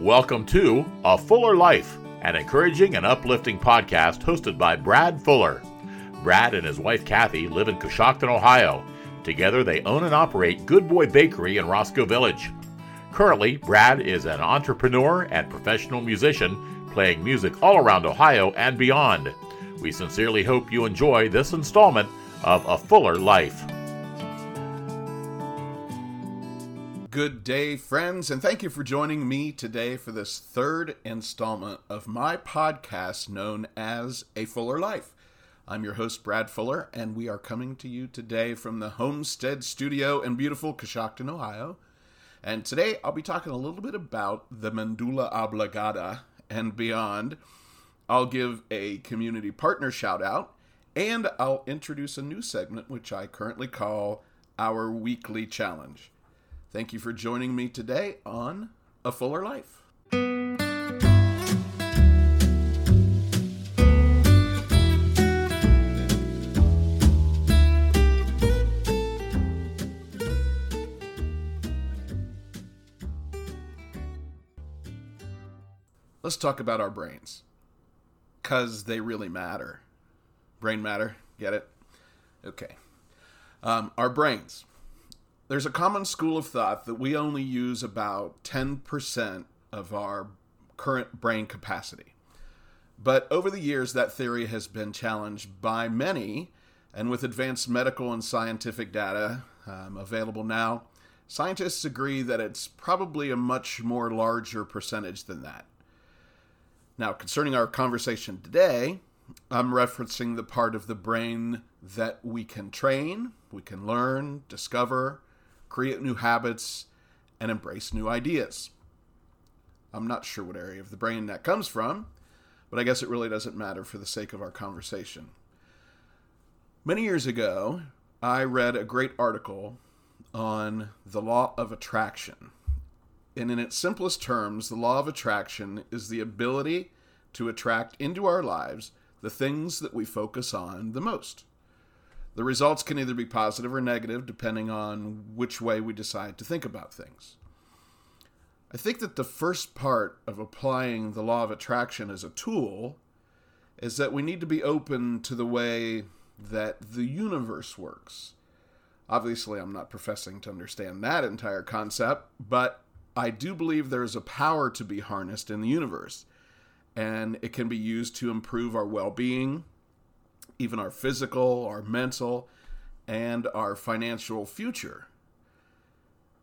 Welcome to A Fuller Life, an encouraging and uplifting podcast hosted by Brad Fuller. Brad and his wife Kathy live in Coshocton, Ohio. Together, they own and operate Good Boy Bakery in Roscoe Village. Currently, Brad is an entrepreneur and professional musician playing music all around Ohio and beyond. We sincerely hope you enjoy this installment of A Fuller Life. Good day, friends, and thank you for joining me today for this third installment of my podcast known as A Fuller Life. I'm your host, Brad Fuller, and we are coming to you today from the Homestead Studio in beautiful Coshocton, Ohio. And today I'll be talking a little bit about the Medulla Oblongata and beyond. I'll give a community partner shout out, and I'll introduce a new segment which I currently call Our Weekly Challenge. Thank you for joining me today on A Fuller Life. Let's talk about our brains. Because they really matter. Brain matter? Get it? Okay. Um, our brains there's a common school of thought that we only use about 10% of our current brain capacity. But over the years, that theory has been challenged by many, and with advanced medical and scientific data um, available now, scientists agree that it's probably a much more larger percentage than that. Now, concerning our conversation today, I'm referencing the part of the brain that we can train, we can learn, discover, create new habits, and embrace new ideas. I'm not sure what area of the brain that comes from, but I guess it really doesn't matter for the sake of our conversation. Many years ago, I read a great article on the law of attraction. And in its simplest terms, the law of attraction is the ability to attract into our lives the things that we focus on the most. The results can either be positive or negative depending on which way we decide to think about things. I think that the first part of applying the law of attraction as a tool is that we need to be open to the way that the universe works. Obviously, I'm not professing to understand that entire concept, but I do believe there is a power to be harnessed in the universe, and it can be used to improve our well being, even our physical, our mental, and our financial future.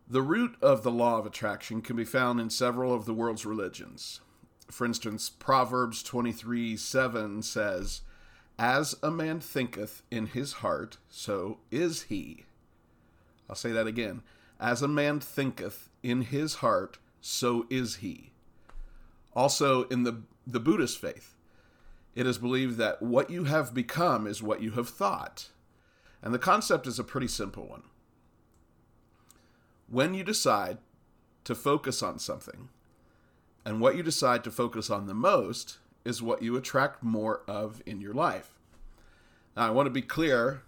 The root of the law of attraction can be found in several of the world's religions. For instance, Proverbs 23 7 says, As a man thinketh in his heart, so is he. I'll say that again. As a man thinketh in his heart, so is he. Also, in the, the Buddhist faith, it is believed that what you have become is what you have thought. And the concept is a pretty simple one. When you decide to focus on something, and what you decide to focus on the most is what you attract more of in your life. Now, I want to be clear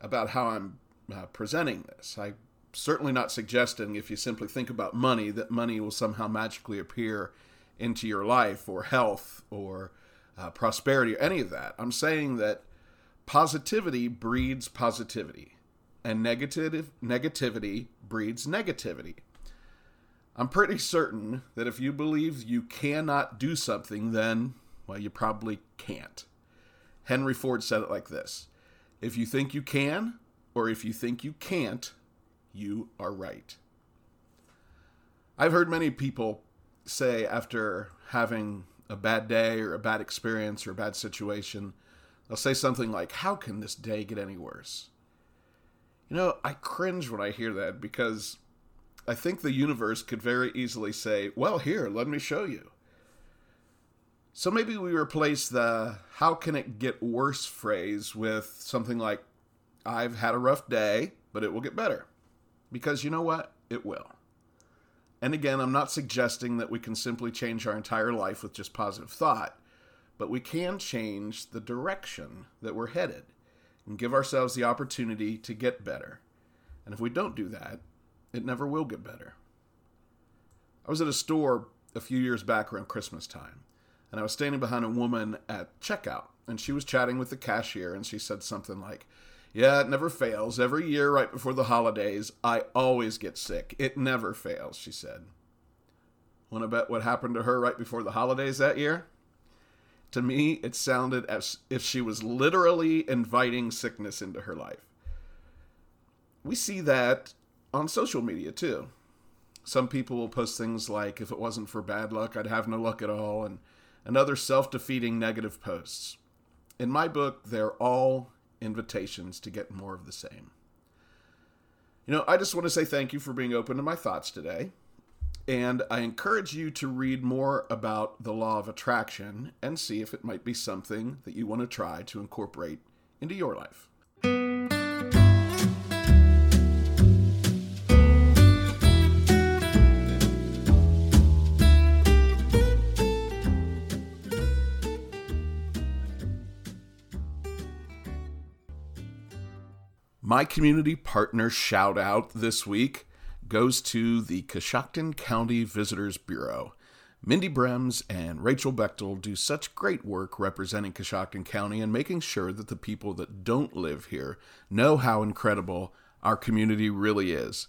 about how I'm uh, presenting this. I'm certainly not suggesting if you simply think about money that money will somehow magically appear into your life or health or uh, prosperity or any of that. I'm saying that positivity breeds positivity, and negative negativity breeds negativity. I'm pretty certain that if you believe you cannot do something, then, well, you probably can't. Henry Ford said it like this If you think you can, or if you think you can't, you are right. I've heard many people say after having a bad day or a bad experience or a bad situation, they'll say something like, How can this day get any worse? You know, I cringe when I hear that because I think the universe could very easily say, Well, here, let me show you. So maybe we replace the how can it get worse phrase with something like, I've had a rough day, but it will get better. Because you know what? It will. And again, I'm not suggesting that we can simply change our entire life with just positive thought, but we can change the direction that we're headed and give ourselves the opportunity to get better. And if we don't do that, it never will get better. I was at a store a few years back around Christmas time, and I was standing behind a woman at checkout, and she was chatting with the cashier, and she said something like, Yeah, it never fails. Every year, right before the holidays, I always get sick. It never fails, she said. Want to bet what happened to her right before the holidays that year? To me, it sounded as if she was literally inviting sickness into her life. We see that on social media too. Some people will post things like, if it wasn't for bad luck, I'd have no luck at all, and, and other self defeating negative posts. In my book, they're all invitations to get more of the same. You know, I just want to say thank you for being open to my thoughts today. And I encourage you to read more about the law of attraction and see if it might be something that you want to try to incorporate into your life. My community partner shout out this week goes to the Coshocton County Visitors Bureau. Mindy Brems and Rachel Bechtel do such great work representing Coshocton County and making sure that the people that don't live here know how incredible our community really is.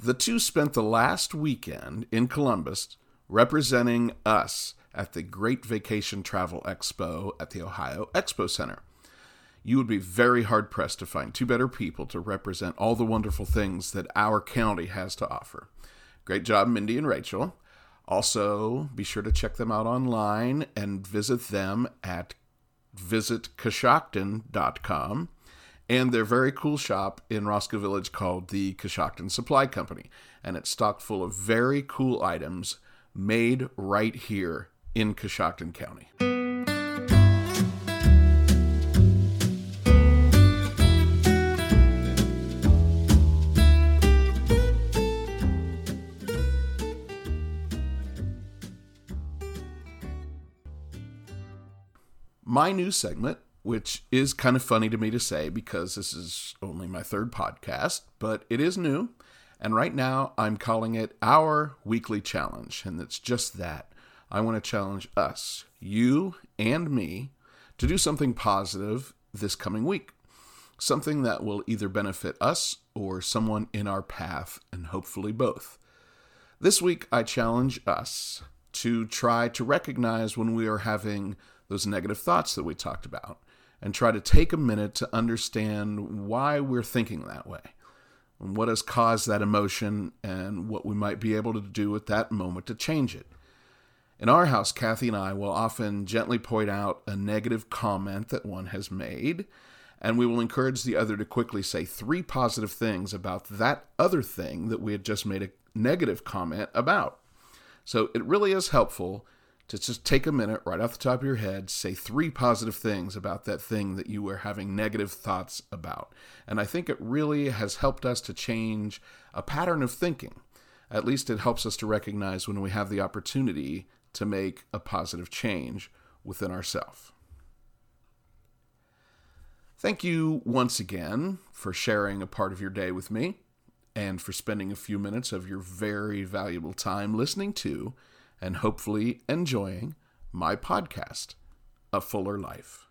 The two spent the last weekend in Columbus representing us at the Great Vacation Travel Expo at the Ohio Expo Center you would be very hard pressed to find two better people to represent all the wonderful things that our county has to offer. Great job, Mindy and Rachel. Also, be sure to check them out online and visit them at visitcoshocton.com and their very cool shop in Roscoe Village called the Coshocton Supply Company. And it's stocked full of very cool items made right here in Coshocton County. My new segment, which is kind of funny to me to say because this is only my third podcast, but it is new. And right now I'm calling it Our Weekly Challenge. And it's just that. I want to challenge us, you and me, to do something positive this coming week. Something that will either benefit us or someone in our path, and hopefully both. This week, I challenge us to try to recognize when we are having those negative thoughts that we talked about and try to take a minute to understand why we're thinking that way and what has caused that emotion and what we might be able to do at that moment to change it. In our house, Kathy and I will often gently point out a negative comment that one has made, and we will encourage the other to quickly say three positive things about that other thing that we had just made a negative comment about. So it really is helpful to just take a minute right off the top of your head, say three positive things about that thing that you were having negative thoughts about. And I think it really has helped us to change a pattern of thinking. At least it helps us to recognize when we have the opportunity to make a positive change within ourselves. Thank you once again for sharing a part of your day with me and for spending a few minutes of your very valuable time listening to and hopefully enjoying my podcast, A Fuller Life.